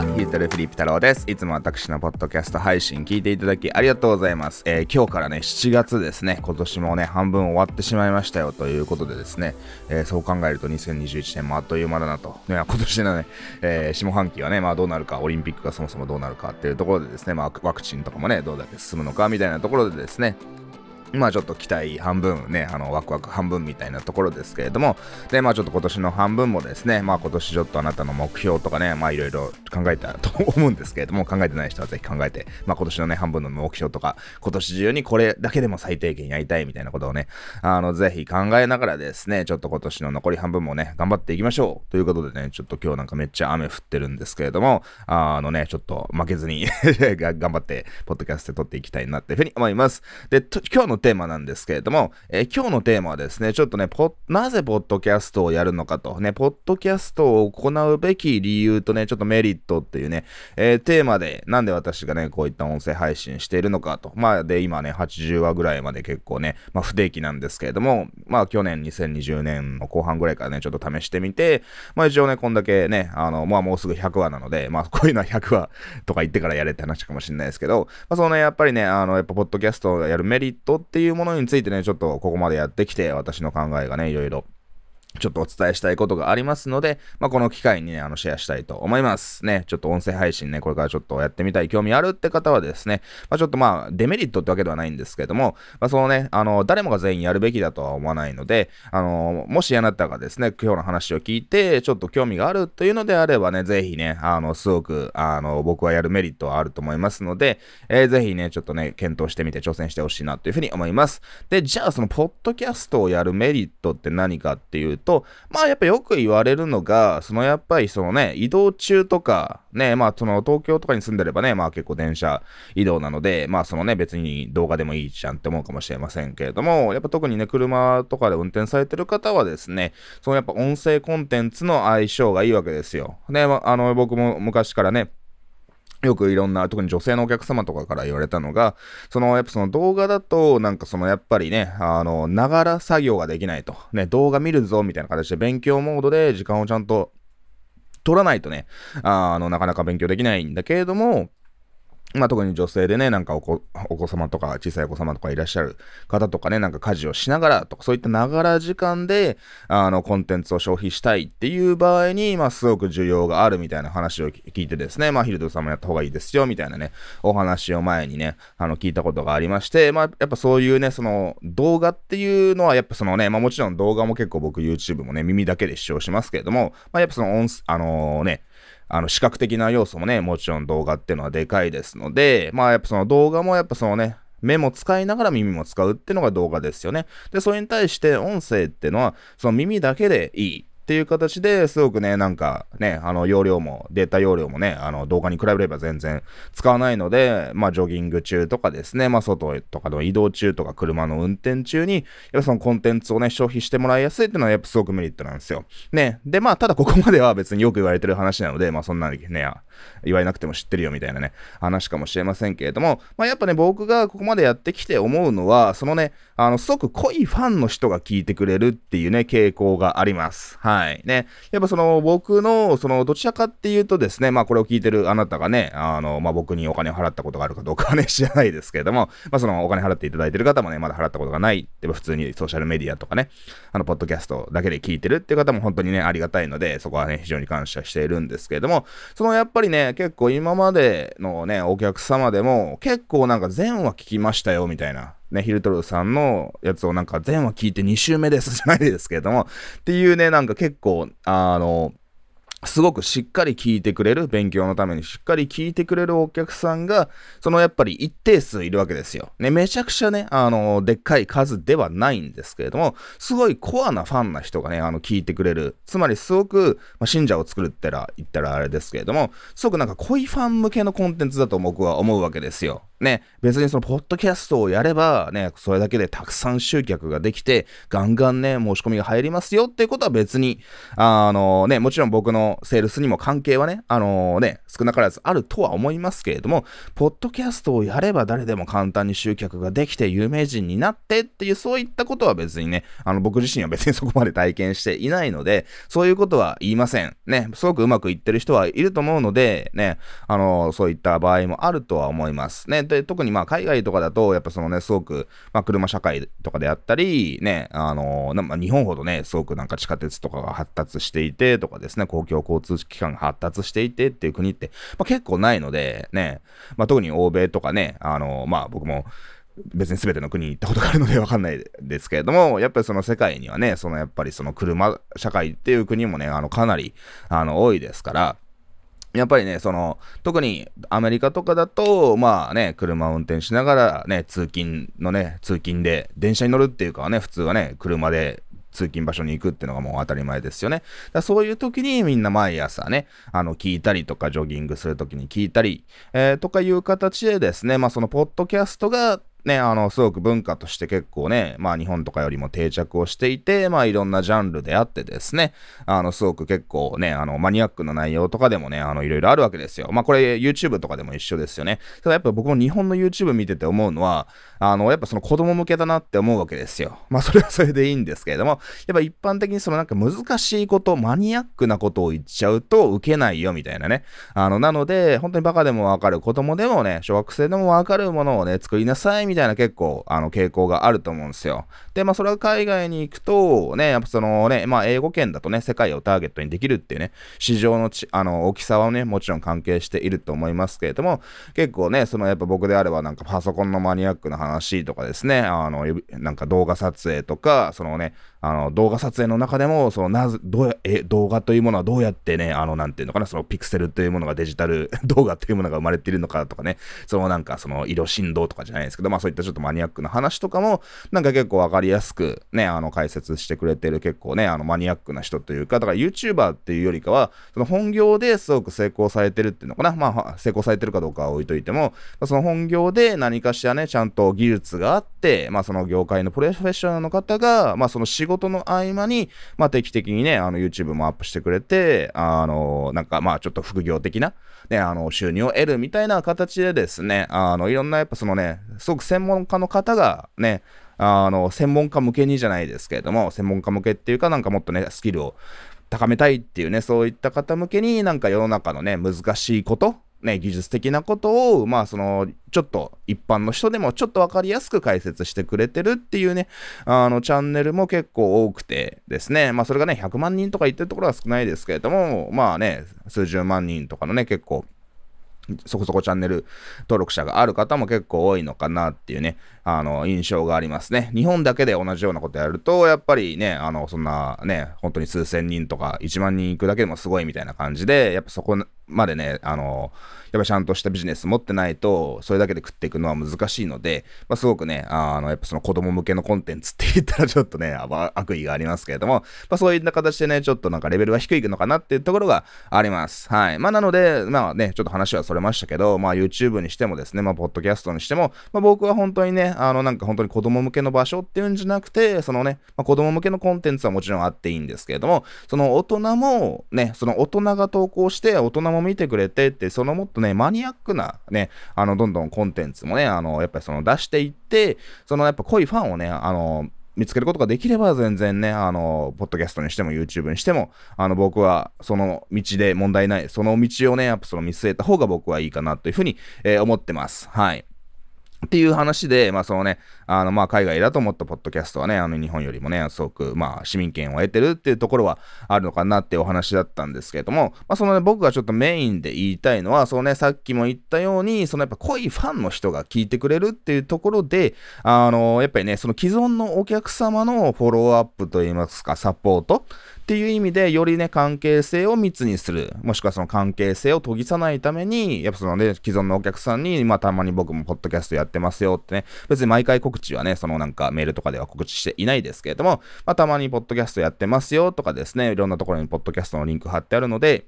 ヒートルフィリップ太郎です。いつも私のポッドキャスト配信聞いていただきありがとうございます。えー、今日からね、7月ですね、今年もね、半分終わってしまいましたよということでですね、えー、そう考えると2021年もあっという間だなと。ね、今年のね、えー、下半期はね、まあどうなるか、オリンピックがそもそもどうなるかっていうところでですね、まあワクチンとかもね、どうだけ進むのかみたいなところでですね、まあちょっと期待半分ね、あのワクワク半分みたいなところですけれども、で、まあちょっと今年の半分もですね、まあ今年ちょっとあなたの目標とかね、まあいろいろ考えたと思うんですけれども、考えてない人はぜひ考えて、まあ今年のね、半分の目標とか、今年中にこれだけでも最低限やりたいみたいなことをね、あの、ぜひ考えながらですね、ちょっと今年の残り半分もね、頑張っていきましょうということでね、ちょっと今日なんかめっちゃ雨降ってるんですけれども、あのね、ちょっと負けずに 頑張って、ポッドキャストで撮っていきたいなっていうふうに思います。で、今日のテーマなんですけれども、えー、今日のテーマはですね、ちょっとね、なぜポッドキャストをやるのかと、ね、ポッドキャストを行うべき理由とね、ちょっとメリットっていうね、えー、テーマで、なんで私がね、こういった音声配信しているのかと。まあ、で、今ね、80話ぐらいまで結構ね、まあ、不定期なんですけれども、まあ、去年2020年の後半ぐらいからね、ちょっと試してみて、まあ、一応ね、こんだけね、あの、まあ、もうすぐ100話なので、まあ、こういうのは100話とか言ってからやれって話かもしれないですけど、まあ、そのね、やっぱりね、あの、やっぱ、ポッドキャストをやるメリットってっていうものについてね、ちょっとここまでやってきて、私の考えがね、いろいろ。ちょっとお伝えしたいことがありますので、まあ、この機会にね、あの、シェアしたいと思います。ね、ちょっと音声配信ね、これからちょっとやってみたい興味あるって方はですね、まあ、ちょっとまあ、デメリットってわけではないんですけども、まあ、そのね、あの、誰もが全員やるべきだとは思わないので、あの、もしあなたがですね、今日の話を聞いて、ちょっと興味があるというのであればね、ぜひね、あの、すごく、あの、僕はやるメリットはあると思いますので、えー、ぜひね、ちょっとね、検討してみて挑戦してほしいなというふうに思います。で、じゃあその、ポッドキャストをやるメリットって何かっていうと、まあ、やっぱよく言われるのが、そのやっぱりそのね、移動中とか、ね、まあその東京とかに住んでればね、まあ結構電車移動なので、まあそのね、別に動画でもいいじゃんって思うかもしれませんけれども、やっぱ特にね、車とかで運転されてる方はですね、そのやっぱ音声コンテンツの相性がいいわけですよ。ね、まあ、あの、僕も昔からね、よくいろんな、特に女性のお客様とかから言われたのが、その、やっぱその動画だと、なんかそのやっぱりね、あの、ながら作業ができないと。ね、動画見るぞ、みたいな形で勉強モードで時間をちゃんと取らないとね、あの、なかなか勉強できないんだけれども、まあ、特に女性でね、なんかお子様とか小さいお子様とかいらっしゃる方とかね、なんか家事をしながらとか、そういったながら時間で、あの、コンテンツを消費したいっていう場合に、まあ、すごく需要があるみたいな話を聞いてですね、まあ、ヒルドさんもやった方がいいですよ、みたいなね、お話を前にね、あの、聞いたことがありまして、まあ、やっぱそういうね、その、動画っていうのは、やっぱそのね、まあ、もちろん動画も結構僕 YouTube もね、耳だけで視聴しますけれども、まあ、やっぱその音、あのー、ね、あの、視覚的な要素もね、もちろん動画っていうのはでかいですので、まあやっぱその動画もやっぱそのね、目も使いながら耳も使うっていうのが動画ですよね。で、それに対して音声っていうのは、その耳だけでいい。っていう形ですごくね、なんかね、あの容量も、データ容量もね、あの動画に比べれば全然使わないので、まあジョギング中とかですね、まあ外とかの移動中とか車の運転中に、やっぱそのコンテンツをね、消費してもらいやすいっていうのはやっぱすごくメリットなんですよ。ね。で、まあただここまでは別によく言われてる話なので、まあそんなにね、言われなくても知ってるよみたいなね、話かもしれませんけれども、まあやっぱね、僕がここまでやってきて思うのは、そのね、あの、すごく濃いファンの人が聞いてくれるっていうね、傾向があります。はい。いね。やっぱその僕の、そのどちらかっていうとですね、まあこれを聞いてるあなたがね、あの、まあ僕にお金を払ったことがあるかどうかはね、知らないですけれども、まあそのお金払っていただいてる方もね、まだ払ったことがないって普通にソーシャルメディアとかね、あの、ポッドキャストだけで聞いてるっていう方も本当にね、ありがたいので、そこはね、非常に感謝しているんですけれども、そのやっぱりね、結構今までのね、お客様でも、結構なんか全話聞きましたよ、みたいな。ね、ヒルトルさんのやつをなんか全話聞いて2週目ですじゃないですけれども、っていうね、なんか結構、あの、すごくしっかり聞いてくれる、勉強のためにしっかり聞いてくれるお客さんが、そのやっぱり一定数いるわけですよ。ね、めちゃくちゃね、あの、でっかい数ではないんですけれども、すごいコアなファンな人がね、あの、聞いてくれる。つまりすごく、まあ、信者を作るってら、言ったらあれですけれども、すごくなんか濃いファン向けのコンテンツだと僕は思うわけですよ。ね、別にそのポッドキャストをやればね、それだけでたくさん集客ができて、ガンガンね、申し込みが入りますよっていうことは別に、あのね、もちろん僕のセールスにも関係はね、あのね、少なからずあるとは思いますけれども、ポッドキャストをやれば誰でも簡単に集客ができて有名人になってっていうそういったことは別にね、あの僕自身は別にそこまで体験していないので、そういうことは言いません。ね、すごくうまくいってる人はいると思うので、ね、あの、そういった場合もあるとは思います。ね、で、特にまあ海外とかだと、やっぱそのね、すごく、まあ車社会とかであったり、ね、あの、まあ、日本ほどね、すごくなんか地下鉄とかが発達していてとかですね、公共交通機関が発達していてっていう国って、まあ、結構ないので、ね、まあ、特に欧米とかね、あの、まあ僕も、別に全ての国に行ったことがあるのでわかんないですけれども、やっぱりその世界にはね、そのやっぱりその車社会っていう国もね、あのかなりあの多いですから、やっぱりね、その、特にアメリカとかだと、まあね、車を運転しながらね、通勤のね、通勤で、電車に乗るっていうかね、普通はね、車で通勤場所に行くっていうのがもう当たり前ですよね。だそういう時にみんな毎朝ね、あの、聞いたりとか、ジョギングする時に聞いたり、えー、とかいう形でですね、まあその、ポッドキャストがね、あの、すごく文化として結構ね、まあ日本とかよりも定着をしていて、まあいろんなジャンルであってですね、あの、すごく結構ね、あの、マニアックな内容とかでもね、あの、いろいろあるわけですよ。まあこれ YouTube とかでも一緒ですよね。ただやっぱ僕も日本の YouTube 見てて思うのは、あの、やっぱその子供向けだなって思うわけですよ。まあそれはそれでいいんですけれども、やっぱ一般的にそのなんか難しいこと、マニアックなことを言っちゃうと受けないよみたいなね。あの、なので、本当にバカでもわかる、子供でもね、小学生でもわかるものをね、作りなさいみたいな結構、あの、傾向があると思うんですよ。で、まあ、それは海外に行くと、ね、やっぱそのね、まあ、英語圏だとね、世界をターゲットにできるっていうね、市場のち、あの、大きさはね、もちろん関係していると思いますけれども、結構ね、そのやっぱ僕であればなんかパソコンのマニアックな話話とかですね、あの、なんか動画撮影とか、そのね、あの、動画撮影の中でも、その、なぜ、どうや、え、動画というものはどうやってね、あの、なんていうのかな、そのピクセルというものがデジタル 動画というものが生まれているのかとかね、そのなんか、その、色振動とかじゃないですけど、まあそういったちょっとマニアックな話とかも、なんか結構わかりやすく、ね、あの、解説してくれてる結構ね、あの、マニアックな人というか、だから YouTuber っていうよりかは、その本業ですごく成功されてるっていうのかな、まあ、成功されてるかどうかは置いといても、その本業で何かしらね、ちゃんと技術があって、まあその業界のプロフェッショナルの方が、まあその仕事の合間に、まあ、定期的にね、あの、YouTube もアップしてくれて、あの、なんか、まあ、ちょっと副業的な、ね、あの、収入を得るみたいな形でですね、あの、いろんな、やっぱそのね、すごく専門家の方がね、あの、専門家向けにじゃないですけれども、専門家向けっていうか、なんかもっとね、スキルを高めたいっていうね、そういった方向けになんか世の中のね、難しいことね、技術的なことを、まあ、その、ちょっと一般の人でもちょっとわかりやすく解説してくれてるっていうね、あの、チャンネルも結構多くてですね、まあ、それがね、100万人とか言ってるところは少ないですけれども、まあね、数十万人とかのね、結構、そこそこチャンネル登録者がある方も結構多いのかなっていうね、あの、印象がありますね。日本だけで同じようなことやると、やっぱりね、あの、そんなね、本当に数千人とか1万人行くだけでもすごいみたいな感じで、やっぱそこまでね、あの、やっぱちゃんとしたビジネス持ってないと、それだけで食っていくのは難しいので、まあ、すごくね、あの、やっぱその子供向けのコンテンツって言ったらちょっとね、悪意がありますけれども、まあ、そういった形でね、ちょっとなんかレベルは低いのかなっていうところがあります。はい。まあ、なので、まあね、ちょっと話はそれましたけど、まあ、YouTube にしてもですね、まあ、ポッドキャストにしても、まあ、僕は本当にね、あの、なんか本当に子供向けの場所っていうんじゃなくて、そのね、まあ、子供向けのコンテンツはもちろんあっていいんですけれども、その大人もね、その大人が投稿して、大人も見てくれてって、そのもっとね、マニアックなね、あの、どんどんコンテンツもね、あの、やっぱりその出していって、そのやっぱ濃いファンをね、あの、見つけることができれば全然ね、あの、ポッドキャストにしても YouTube にしても、あの、僕はその道で問題ない、その道をね、やっぱその見据えた方が僕はいいかなというふうに、えー、思ってます。はい。っていう話で、まあそのね、あのまあ海外だと思ったポッドキャストはね、あの日本よりもね、すごくまあ市民権を得てるっていうところはあるのかなってお話だったんですけれども、まあそのね、僕がちょっとメインで言いたいのは、そのね、さっきも言ったように、そのやっぱ濃いファンの人が聞いてくれるっていうところで、あの、やっぱりね、その既存のお客様のフォローアップといいますか、サポートっていう意味で、よりね、関係性を密にする、もしくはその関係性を研ぎさないために、やっぱそのね、既存のお客さんに、まあたまに僕もポッドキャストやってますよってね、別に毎回告知はね、そのなんかメールとかでは告知していないですけれども、まあたまにポッドキャストやってますよとかですね、いろんなところにポッドキャストのリンク貼ってあるので、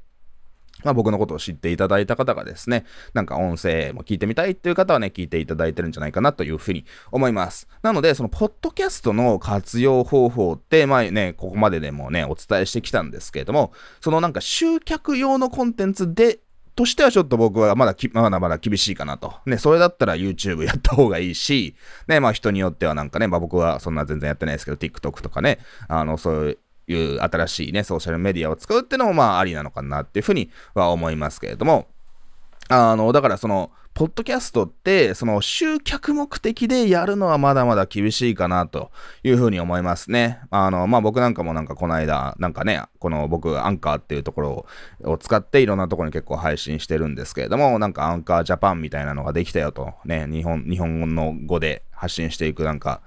まあ、僕のことを知っていただいた方がですね、なんか音声も聞いてみたいっていう方はね、聞いていただいてるんじゃないかなというふうに思います。なので、そのポッドキャストの活用方法って、まあね、ここまででもね、お伝えしてきたんですけれども、そのなんか集客用のコンテンツでとしてはちょっと僕はまだまだまだ厳しいかなと。ね、それだったら YouTube やった方がいいし、ね、まあ人によってはなんかね、まあ僕はそんな全然やってないですけど、TikTok とかね、あの、そういういう新しいね、ソーシャルメディアを使うっていうのもまあありなのかなっていうふうには思いますけれども、あの、だからその、ポッドキャストって、その集客目的でやるのはまだまだ厳しいかなというふうに思いますね。あの、まあ、僕なんかもなんかこの間、なんかね、この僕、アンカーっていうところを使っていろんなところに結構配信してるんですけれども、なんかアンカージャパンみたいなのができたよと、ね、日本、日本の語で発信していくなんか、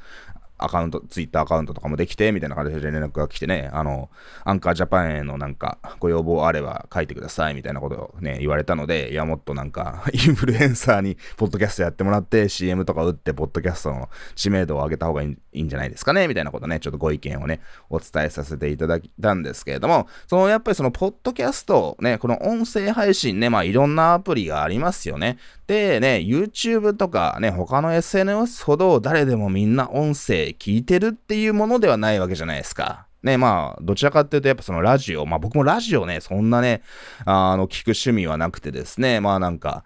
アカウント、ツイッターアカウントとかもできて、みたいな感じで連絡が来てね、あの、アンカージャパンへのなんか、ご要望あれば書いてください、みたいなことをね、言われたので、いや、もっとなんか、インフルエンサーに、ポッドキャストやってもらって、CM とか打って、ポッドキャストの知名度を上げた方がいいいいんじゃないですかね、みたいなことね、ちょっとご意見をね、お伝えさせていただいたんですけれども、その、やっぱりその、ポッドキャスト、ね、この音声配信ね、まあ、いろんなアプリがありますよね。で、ね、YouTube とかね、他の SNS ほど誰でもみんな音声聞いてるっていうものではないわけじゃないですか。ね、まあ、どちらかっていうと、やっぱそのラジオ、まあ僕もラジオね、そんなね、あの、聞く趣味はなくてですね、まあなんか、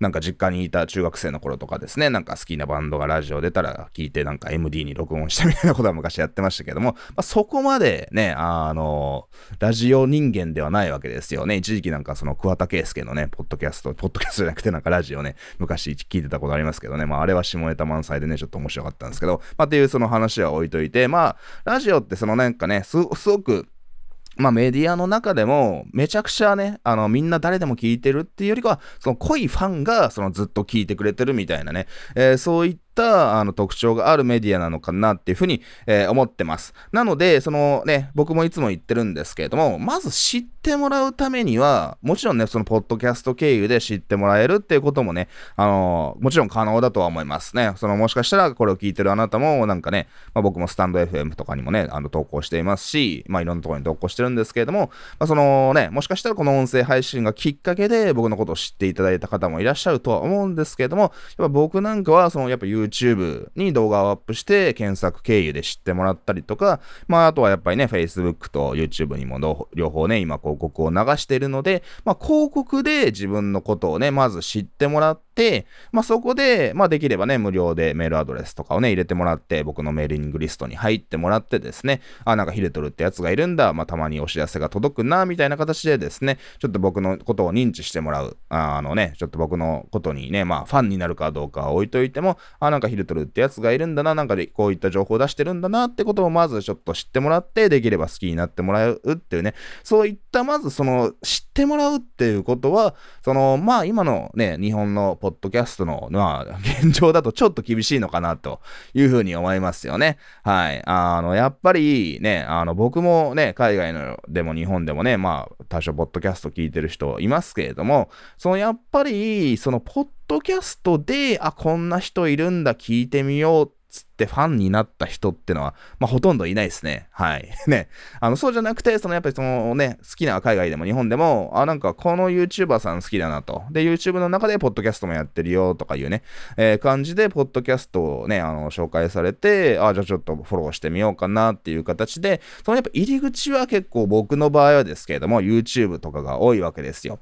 なんか実家にいた中学生の頃とかですね、なんか好きなバンドがラジオ出たら聞いてなんか MD に録音したみたいなことは昔やってましたけども、まあ、そこまでね、あの、ラジオ人間ではないわけですよね。一時期なんかその桑田佳祐のね、ポッドキャスト、ポッドキャストじゃなくてなんかラジオね、昔聞いてたことありますけどね、まああれは下ネタ満載でね、ちょっと面白かったんですけど、まあっていうその話は置いといて、まあ、ラジオってそのなんかね、すごく、まあメディアの中でもめちゃくちゃね、あのみんな誰でも聞いてるっていうよりかは、その濃いファンがそのずっと聞いてくれてるみたいなね、えー、そういったたあの特徴があるメディアなのかなっていうふうに、えー、思ってます。なので、そのね、僕もいつも言ってるんですけれども、まず知ってもらうためには、もちろんね、そのポッドキャスト経由で知ってもらえるっていうこともね、あのー、もちろん可能だとは思いますね。そのもしかしたらこれを聞いてるあなたもなんかね、まあ、僕もスタンド FM とかにもね、あの投稿していますし、まあいろんなところに投稿してるんですけれども、まあ、そのね、もしかしたらこの音声配信がきっかけで僕のことを知っていただいた方もいらっしゃるとは思うんですけれども、やっぱ僕なんかはそのやっぱ YouTube YouTube に動画をアップして検索経由で知ってもらったりとか、まああとはやっぱりね、Facebook と YouTube にも両方ね、今広告を流しているので、まあ広告で自分のことをね、まず知ってもらって、まあそこで、まあできればね、無料でメールアドレスとかをね、入れてもらって、僕のメーリングリストに入ってもらってですね、あ、なんかヒデトルってやつがいるんだ、まあたまにお知らせが届くな、みたいな形でですね、ちょっと僕のことを認知してもらう、あのね、ちょっと僕のことにね、まあファンになるかどうかは置いといても、あ、なんかヒデトルってやつがいるんだな、なんかでこういった情報を出してるんだなってことをまずちょっと知ってもらって、できれば好きになってもらうっていうね、そういったまずその知ってもらうっていうことは、そのまあ今のね、日本のポポッドキャストの、まあ現状だとちょっと厳しいのかなというふうに思いますよね。はい。あの、やっぱりね、あの僕もね、海外のでも日本でもね、まあ多少ポッドキャスト聞いてる人いますけれども、そのやっぱり、そのポッドキャストで、あ、こんな人いるんだ、聞いてみようってファンになった人ってのは、まあ、ほとんどいないですね。はい。ね。あの、そうじゃなくて、その、やっぱりそのね、好きな海外でも日本でも、あ、なんかこの YouTuber さん好きだなと。で、YouTube の中でポッドキャストもやってるよとかいうね、えー、感じで、ポッドキャストをね、あの、紹介されて、あ、じゃあちょっとフォローしてみようかなっていう形で、そのやっぱ入り口は結構僕の場合はですけれども、YouTube とかが多いわけですよ。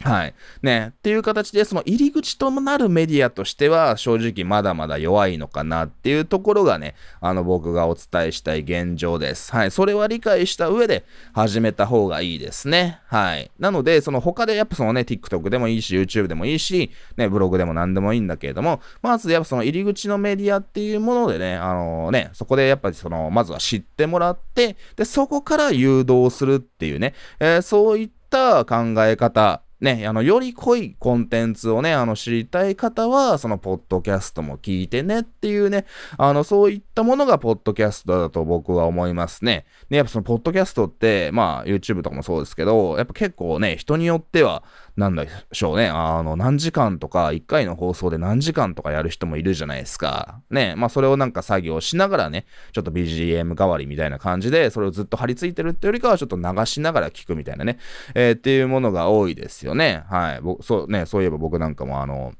はい。ね。っていう形で、その入り口となるメディアとしては、正直まだまだ弱いのかなっていうところがね、あの、僕がお伝えしたい現状です。はい。それは理解した上で始めた方がいいですね。はい。なので、その他でやっぱそのね、TikTok でもいいし、YouTube でもいいし、ね、ブログでも何でもいいんだけれども、まずやっぱその入り口のメディアっていうものでね、あのね、そこでやっぱりその、まずは知ってもらって、で、そこから誘導するっていうね、えー、そういった考え方、ね、あの、より濃いコンテンツをね、あの、知りたい方は、その、ポッドキャストも聞いてねっていうね、あの、そういったものが、ポッドキャストだと僕は思いますね。で、やっぱその、ポッドキャストって、まあ、YouTube とかもそうですけど、やっぱ結構ね、人によっては、なんでしょうね。あの、何時間とか、1回の放送で何時間とかやる人もいるじゃないですか。ね。まあ、それをなんか作業しながらね、ちょっと BGM 代わりみたいな感じで、それをずっと貼り付いてるってよりかは、ちょっと流しながら聞くみたいなね、えー、っていうものが多いですよね。はい。そうね、そういえば僕なんかもあの、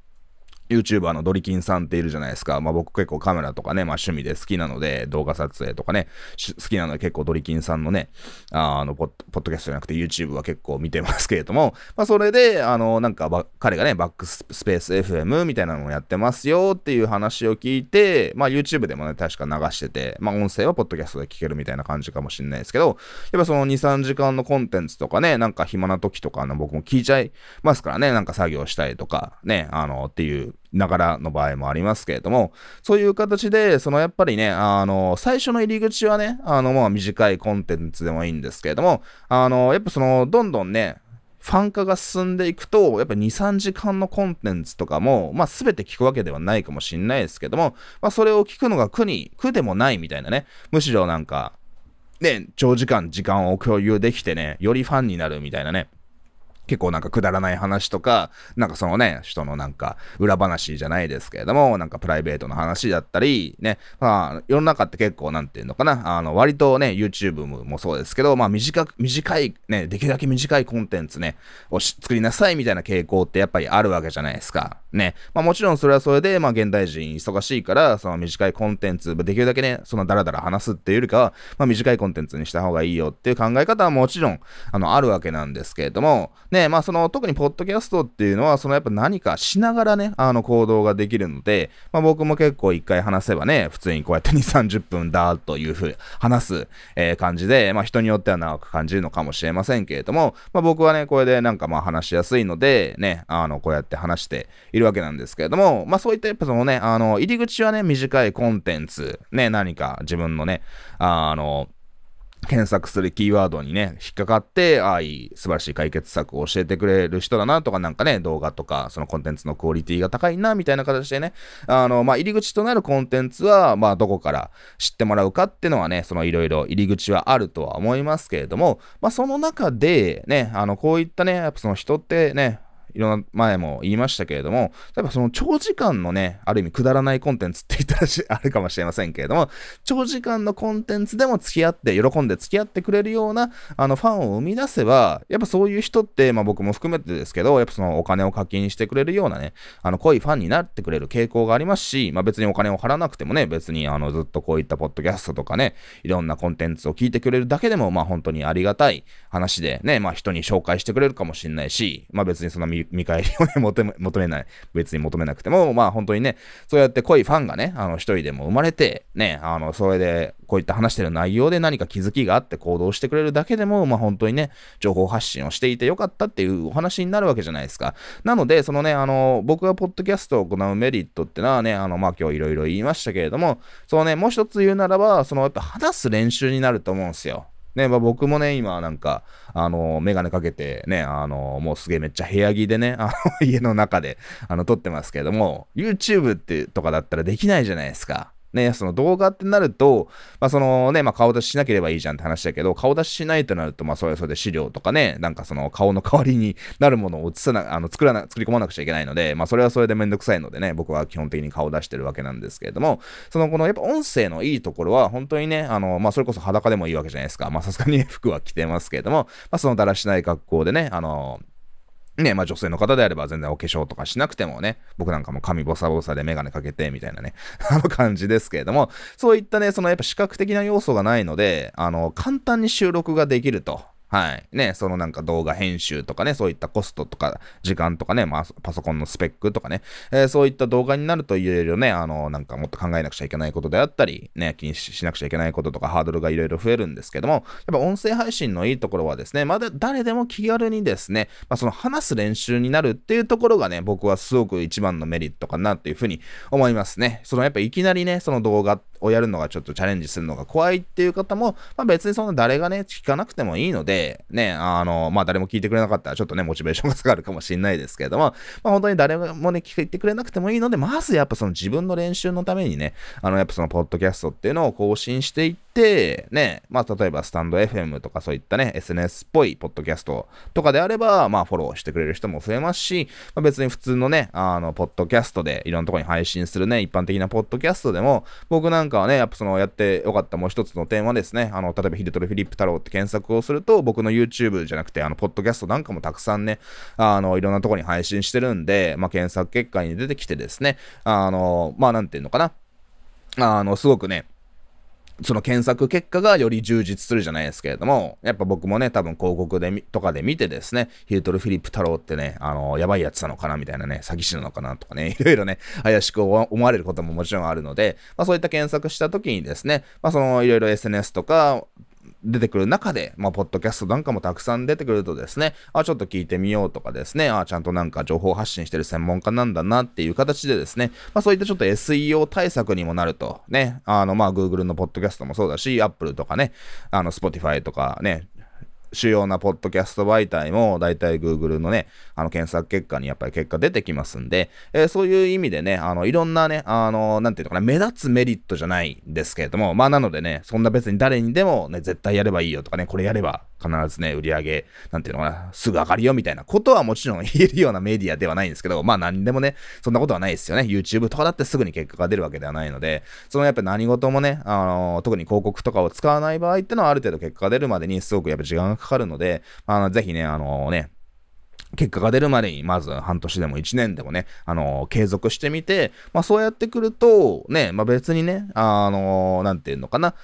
YouTuber のドリキンさんっているじゃないですか。まあ僕結構カメラとかね、まあ趣味で好きなので、動画撮影とかね、好きなので結構ドリキンさんのね、あのポッ、ポッドキャストじゃなくて YouTube は結構見てますけれども、まあそれで、あの、なんか彼がね、バックスペース FM みたいなのをやってますよっていう話を聞いて、まあ YouTube でもね、確か流してて、まあ音声はポッドキャストで聞けるみたいな感じかもしれないですけど、やっぱその2、3時間のコンテンツとかね、なんか暇な時とかの僕も聞いちゃいますからね、なんか作業したりとか、ね、あの、っていうながらの場合もありますけれども、そういう形で、そのやっぱりね、あの、最初の入り口はね、あの、まあ短いコンテンツでもいいんですけれども、あの、やっぱその、どんどんね、ファン化が進んでいくと、やっぱ2、3時間のコンテンツとかも、まあ全て聞くわけではないかもしんないですけども、まあそれを聞くのが苦に、苦でもないみたいなね、むしろなんか、ね、長時間時間を共有できてね、よりファンになるみたいなね、結構なんかくだらない話とか、なんかそのね、人のなんか裏話じゃないですけれども、なんかプライベートの話だったり、ね、まあ世の中って結構なんていうのかな、あの割とね、YouTube もそうですけど、まあ短く、短い、ね、できるだけ短いコンテンツね、を作りなさいみたいな傾向ってやっぱりあるわけじゃないですか。ね。まあもちろんそれはそれで、まあ現代人忙しいから、その短いコンテンツ、できるだけね、そのダラダラ話すっていうよりかは、まあ短いコンテンツにした方がいいよっていう考え方はもちろん、あの、あるわけなんですけれども、ね、まあその、特にポッドキャストっていうのは、そのやっぱ何かしながらね、あの行動ができるので、まあ僕も結構一回話せばね、普通にこうやって2、30分だというふうに話す、えー、感じで、まあ人によっては長く感じるのかもしれませんけれども、まあ僕はね、これでなんかまあ話しやすいので、ね、あの、こうやって話しているわけなんですけれども、まあそういったやっぱそのね、あの、入り口はね、短いコンテンツ、ね、何か自分のね、あの、検索するキーワードにね、引っかかって、ああ、いい、素晴らしい解決策を教えてくれる人だなとか、なんかね、動画とか、そのコンテンツのクオリティが高いな、みたいな形でね、あの、まあ、入り口となるコンテンツは、まあ、どこから知ってもらうかっていうのはね、そのいろいろ入り口はあるとは思いますけれども、まあ、その中で、ね、あの、こういったね、やっぱその人ってね、いろんな前も言いましたけれども、例えばその長時間のね、ある意味くだらないコンテンツって言ったらし、あるかもしれませんけれども、長時間のコンテンツでも付き合って、喜んで付き合ってくれるような、あの、ファンを生み出せば、やっぱそういう人って、まあ僕も含めてですけど、やっぱそのお金を課金してくれるようなね、あの、濃いファンになってくれる傾向がありますし、まあ別にお金を払わなくてもね、別にあの、ずっとこういったポッドキャストとかね、いろんなコンテンツを聞いてくれるだけでも、まあ本当にありがたい話でね、まあ人に紹介してくれるかもしれないし、まあ別にその見返りをね、求め、求めない、別に求めなくても、まあ本当にね、そうやって濃いファンがね、あの一人でも生まれて、ね、あの、それで、こういった話してる内容で何か気づきがあって行動してくれるだけでも、まあ本当にね、情報発信をしていてよかったっていうお話になるわけじゃないですか。なので、そのね、あの、僕がポッドキャストを行うメリットってのはね、あの、まあ今日いろいろ言いましたけれども、そのね、もう一つ言うならば、そのやっぱ話す練習になると思うんですよ。ね、まあ、僕もね、今なんか、あの、メガネかけてね、あの、もうすげえめっちゃ部屋着でね、あの、家の中で、あの、撮ってますけれども、YouTube ってとかだったらできないじゃないですか。ね、その動画ってなると、まあそのね、まあ顔出ししなければいいじゃんって話だけど、顔出ししないとなると、まあそれはそれで資料とかね、なんかその顔の代わりになるものを映さな、あの、作らな、作り込まなくちゃいけないので、まあそれはそれでめんどくさいのでね、僕は基本的に顔出してるわけなんですけれども、そのこのやっぱ音声のいいところは、本当にね、あの、まあそれこそ裸でもいいわけじゃないですか。まあさすがに、服は着てますけれども、まあそのだらしない格好でね、あの、ね、まあ女性の方であれば全然お化粧とかしなくてもね、僕なんかも髪ボサボサでメガネかけてみたいなね、あの感じですけれども、そういったね、そのやっぱ視覚的な要素がないので、あの、簡単に収録ができると。はい。ね、そのなんか動画編集とかね、そういったコストとか、時間とかね、まあ、パソコンのスペックとかね、えー、そういった動画になるといろいろね、あの、なんかもっと考えなくちゃいけないことであったり、ね、気にしなくちゃいけないこととか、ハードルがいろいろ増えるんですけども、やっぱ音声配信のいいところはですね、まだ誰でも気軽にですね、まあ、その話す練習になるっていうところがね、僕はすごく一番のメリットかなっていうふうに思いますね。そのやっぱいきなりね、その動画ってをやるのがちょっとチャレンジするのが怖いっていう方も、まあ、別にそんな誰がね、聞かなくてもいいので、ね、あの、まあ誰も聞いてくれなかったらちょっとね、モチベーションが下がるかもしれないですけれども、まあ本当に誰もね、聞いてくれなくてもいいので、まずやっぱその自分の練習のためにね、あの、やっぱそのポッドキャストっていうのを更新していって、て、ね、まあ、例えばスタンド FM とかそういったね、SNS っぽいポッドキャストとかであれば、まあ、フォローしてくれる人も増えますし、まあ、別に普通のね、あの、ポッドキャストでいろんなとこに配信するね、一般的なポッドキャストでも、僕なんかはね、やっぱその、やってよかったもう一つの点はですね、あの、例えばヒデトル・フィリップ太郎って検索をすると、僕の YouTube じゃなくて、あの、ポッドキャストなんかもたくさんね、あの、いろんなとこに配信してるんで、まあ、検索結果に出てきてですね、あの、まあ、なんていうのかな、あの、すごくね、その検索結果がより充実するじゃないですけれども、やっぱ僕もね、多分広告でとかで見てですね、ヒルトル・フィリップ太郎ってね、あの、やばいやつなのかなみたいなね、詐欺師なのかなとかね、いろいろね、怪しく思われることももちろんあるので、まあそういった検索した時にですね、まあそのいろいろ SNS とか、出てくる中で、まあ、ポッドキャストなんかもたくさん出てくるとですね、あ、ちょっと聞いてみようとかですね、あ、ちゃんとなんか情報発信してる専門家なんだなっていう形でですね、まあ、そういったちょっと SEO 対策にもなると、ね、あの、まあ、Google のポッドキャストもそうだし、Apple とかね、あの、Spotify とかね、主要なポッドキャスト媒体も、だいたい Google のね、あの、検索結果にやっぱり結果出てきますんで、えー、そういう意味でね、あの、いろんなね、あの、なんていうのかな、目立つメリットじゃないんですけれども、まあ、なのでね、そんな別に誰にでもね、絶対やればいいよとかね、これやれば必ずね、売り上げ、なんていうのかな、すぐ上がるよみたいなことはもちろん 言えるようなメディアではないんですけど、まあ、何でもね、そんなことはないですよね。YouTube とかだってすぐに結果が出るわけではないので、そのやっぱ何事もね、あの、特に広告とかを使わない場合ってのはある程度結果が出るまでにすごくやっぱ時間がかかかるので、あの、ぜひね、あのね、結果が出るまでに、まず半年でも1年でもね、あのー、継続してみて、まあそうやってくると、ね、まあ別にね、あのー、なんていうのかな、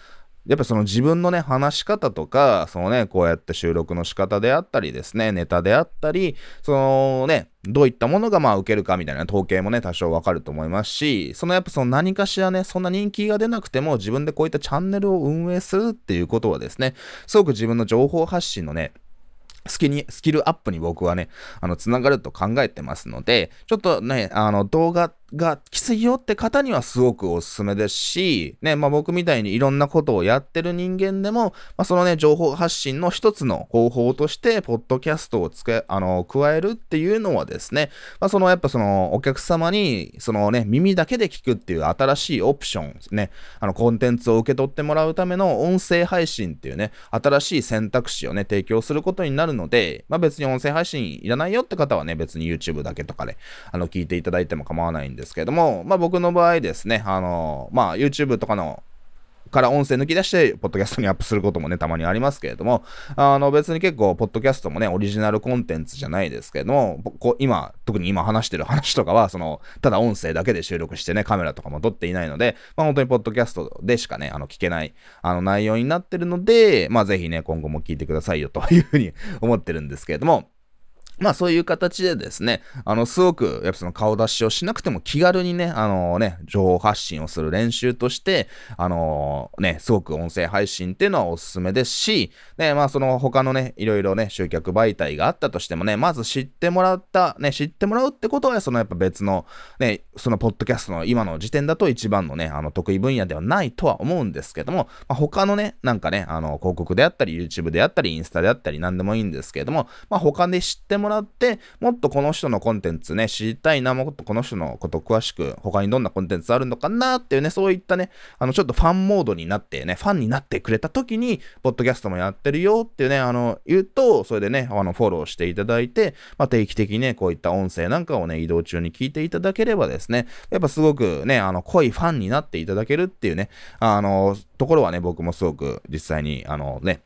やっぱその自分のね、話し方とか、そのね、こうやって収録の仕方であったりですね、ネタであったり、そのね、どういったものがまあ受けるかみたいな統計もね、多少わかると思いますし、そのやっぱその何かしらね、そんな人気が出なくても自分でこういったチャンネルを運営するっていうことはですね、すごく自分の情報発信のね、スキに、スキルアップに僕はね、あの、つながると考えてますので、ちょっとね、あの、動画がきついよって方にはすごくおすすめですし、ね、まあ僕みたいにいろんなことをやってる人間でも、まあそのね、情報発信の一つの方法として、ポッドキャストをつけ、あの、加えるっていうのはですね、まあそのやっぱそのお客様に、そのね、耳だけで聞くっていう新しいオプションね、あの、コンテンツを受け取ってもらうための音声配信っていうね、新しい選択肢をね、提供することになるので、まあ別に音声配信いらないよって方はね、別に YouTube だけとかで、あの、聞いていただいても構わないんでですけども、まあ僕の場合ですね、あの、まあ YouTube とかのから音声抜き出して、ポッドキャストにアップすることもね、たまにありますけれども、あの、別に結構、ポッドキャストもね、オリジナルコンテンツじゃないですけれども、こ今、特に今話してる 話とかは、その、ただ音声だけで収録してね、カメラとかも撮っていないので、まあ本当にポッドキャストでしかね、あの、聞けない、あの、内容になってるので、まあぜひね、今後も聞いてくださいよというふうに思ってるんですけれども、まあそういう形でですね、あの、すごく、やっぱその顔出しをしなくても気軽にね、あのね、情報発信をする練習として、あのね、すごく音声配信っていうのはおすすめですし、ね、まあその他のね、いろいろね、集客媒体があったとしてもね、まず知ってもらった、ね、知ってもらうってことは、そのやっぱ別の、ね、そのポッドキャストの今の時点だと一番のね、あの、得意分野ではないとは思うんですけども、まあ、他のね、なんかね、あの、広告であったり、YouTube であったり、インスタであったり、何でもいいんですけども、まあ他で知ってもららって、もっとこの人のコンテンツね、知りたいな、もっとこの人のこと詳しく、他にどんなコンテンツあるのかなっていうね、そういったね、あの、ちょっとファンモードになってね、ファンになってくれた時に、ポッドキャストもやってるよっていうね、あの、言うと、それでね、あの、フォローしていただいて、まあ、定期的にね、こういった音声なんかをね、移動中に聞いていただければですね、やっぱすごくね、あの、濃いファンになっていただけるっていうね、あの、ところはね、僕もすごく実際に、あのね、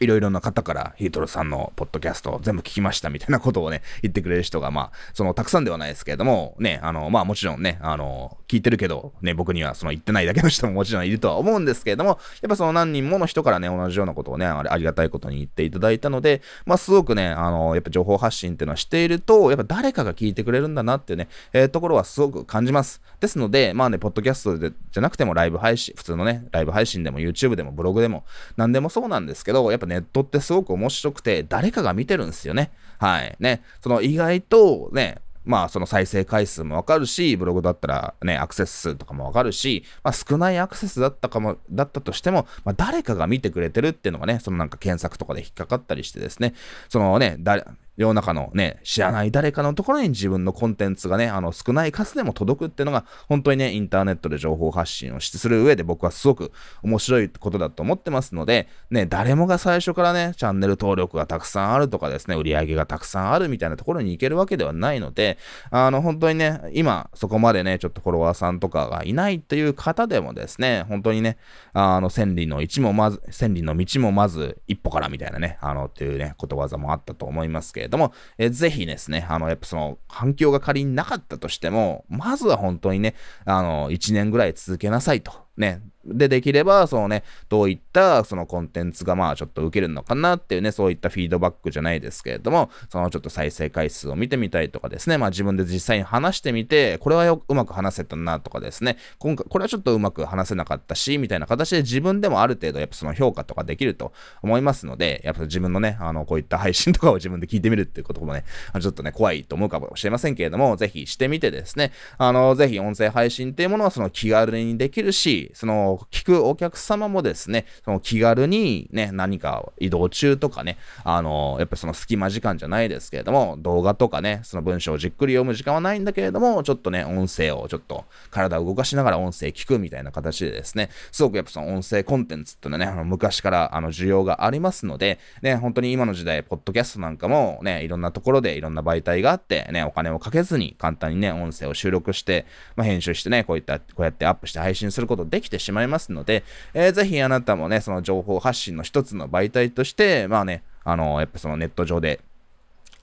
いろいろな方からヒートルさんのポッドキャストを全部聞きましたみたいなことをね、言ってくれる人が、まあ、その、たくさんではないですけれども、ね、あの、まあもちろんね、あの、聞いてるけど、ね、僕にはその言ってないだけの人ももちろんいるとは思うんですけれども、やっぱその何人もの人からね、同じようなことをね、ありがたいことに言っていただいたので、まあすごくね、あの、やっぱ情報発信っていうのはしていると、やっぱ誰かが聞いてくれるんだなっていうね、えー、ところはすごく感じます。ですので、まあね、ポッドキャストでじゃなくてもライブ配信、普通のね、ライブ配信でも YouTube でもブログでも、何でもそうなんですけど、やっぱネットってすごく面白くて、誰かが見てるんですよね。はい。ね。その意外とね、まあその再生回数もわかるし、ブログだったらね、アクセス数とかもわかるし、まあ少ないアクセスだったかも、だったとしても、まあ誰かが見てくれてるっていうのがね、そのなんか検索とかで引っかかったりしてですね、そのね、誰、世の中のね、知らない誰かのところに自分のコンテンツがね、あの、少ない数でも届くっていうのが、本当にね、インターネットで情報発信をする上で僕はすごく面白いことだと思ってますので、ね、誰もが最初からね、チャンネル登録がたくさんあるとかですね、売り上げがたくさんあるみたいなところに行けるわけではないので、あの、本当にね、今、そこまでね、ちょっとフォロワーさんとかがいないという方でもですね、本当にね、あの、千里の道もまず、千里の道もまず一歩からみたいなね、あの、っていうね、ことわざもあったと思いますけども、えー、ぜひですね、あの、やっぱその、反響が仮になかったとしても、まずは本当にね、あの、1年ぐらい続けなさいと。ね、で、できれば、そのね、どういったそのコンテンツがまあちょっと受けるのかなっていうね、そういったフィードバックじゃないですけれども、そのちょっと再生回数を見てみたいとかですね、まあ自分で実際に話してみて、これはようまく話せたなとかですね、今回、これはちょっとうまく話せなかったし、みたいな形で自分でもある程度やっぱその評価とかできると思いますので、やっぱ自分のね、あの、こういった配信とかを自分で聞いてみるっていうこともね、ちょっとね、怖いと思うかもしれませんけれども、ぜひしてみてですね、あの、ぜひ音声配信っていうものはその気軽にできるし、その聞くお客様もですね、その気軽にね、何か移動中とかね、あの、やっぱその隙間時間じゃないですけれども、動画とかね、その文章をじっくり読む時間はないんだけれども、ちょっとね、音声をちょっと体を動かしながら音声聞くみたいな形でですね、すごくやっぱその音声コンテンツっていうのはね、昔からあの需要がありますので、ね、本当に今の時代、ポッドキャストなんかもね、いろんなところでいろんな媒体があって、ね、お金をかけずに簡単にね、音声を収録して、まあ、編集してね、こういった、こうやってアップして配信することできてしまいますので、えー、ぜひあなたもね、その情報発信の一つの媒体として、まあね、あの、やっぱそのネット上で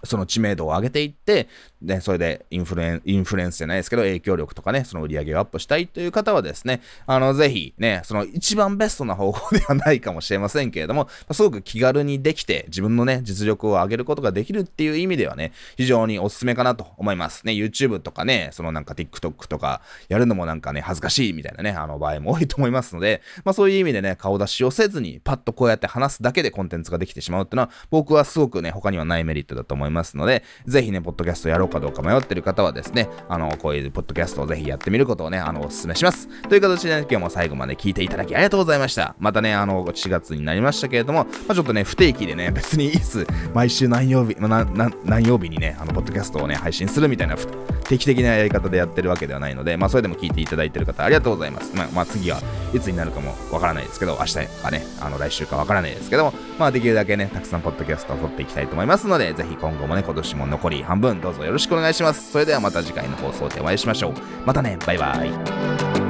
その知名度を上げていって、で、それでインフルエン、インフルエンスじゃないですけど、影響力とかね、その売り上げをアップしたいという方はですね、あの、ぜひね、その一番ベストな方法ではないかもしれませんけれども、すごく気軽にできて、自分のね、実力を上げることができるっていう意味ではね、非常におすすめかなと思います。ね、YouTube とかね、そのなんか TikTok とかやるのもなんかね、恥ずかしいみたいなね、あの場合も多いと思いますので、まあそういう意味でね、顔出しをせずに、パッとこうやって話すだけでコンテンツができてしまうっていうのは、僕はすごくね、他にはないメリットだと思いますいますので、ぜひね、ポッドキャストやろうかどうか迷ってる方はですね、あの、こういうポッドキャストをぜひやってみることをね、あの、お勧めします。という形で、ね、今日も最後まで聞いていただきありがとうございました。またね、あの、4月になりましたけれども、まあ、ちょっとね、不定期でね、別にいつ、毎週何曜日、まあ、な何曜日にね、あの、ポッドキャストをね、配信するみたいな、定期的なやり方でやってるわけではないので、まあ、それでも聞いていただいてる方、ありがとうございます。まあ、まあ、次はいつになるかもわからないですけど、明日かね、あの、来週かわからないですけども、まあ、できるだけね、たくさんポッドキャストを撮っていきたいと思いますので、ぜひ今後もね、今年も残り半分どうぞよろしくお願いします。それではまた次回の放送でお会いしましょう。またね、バイバイ。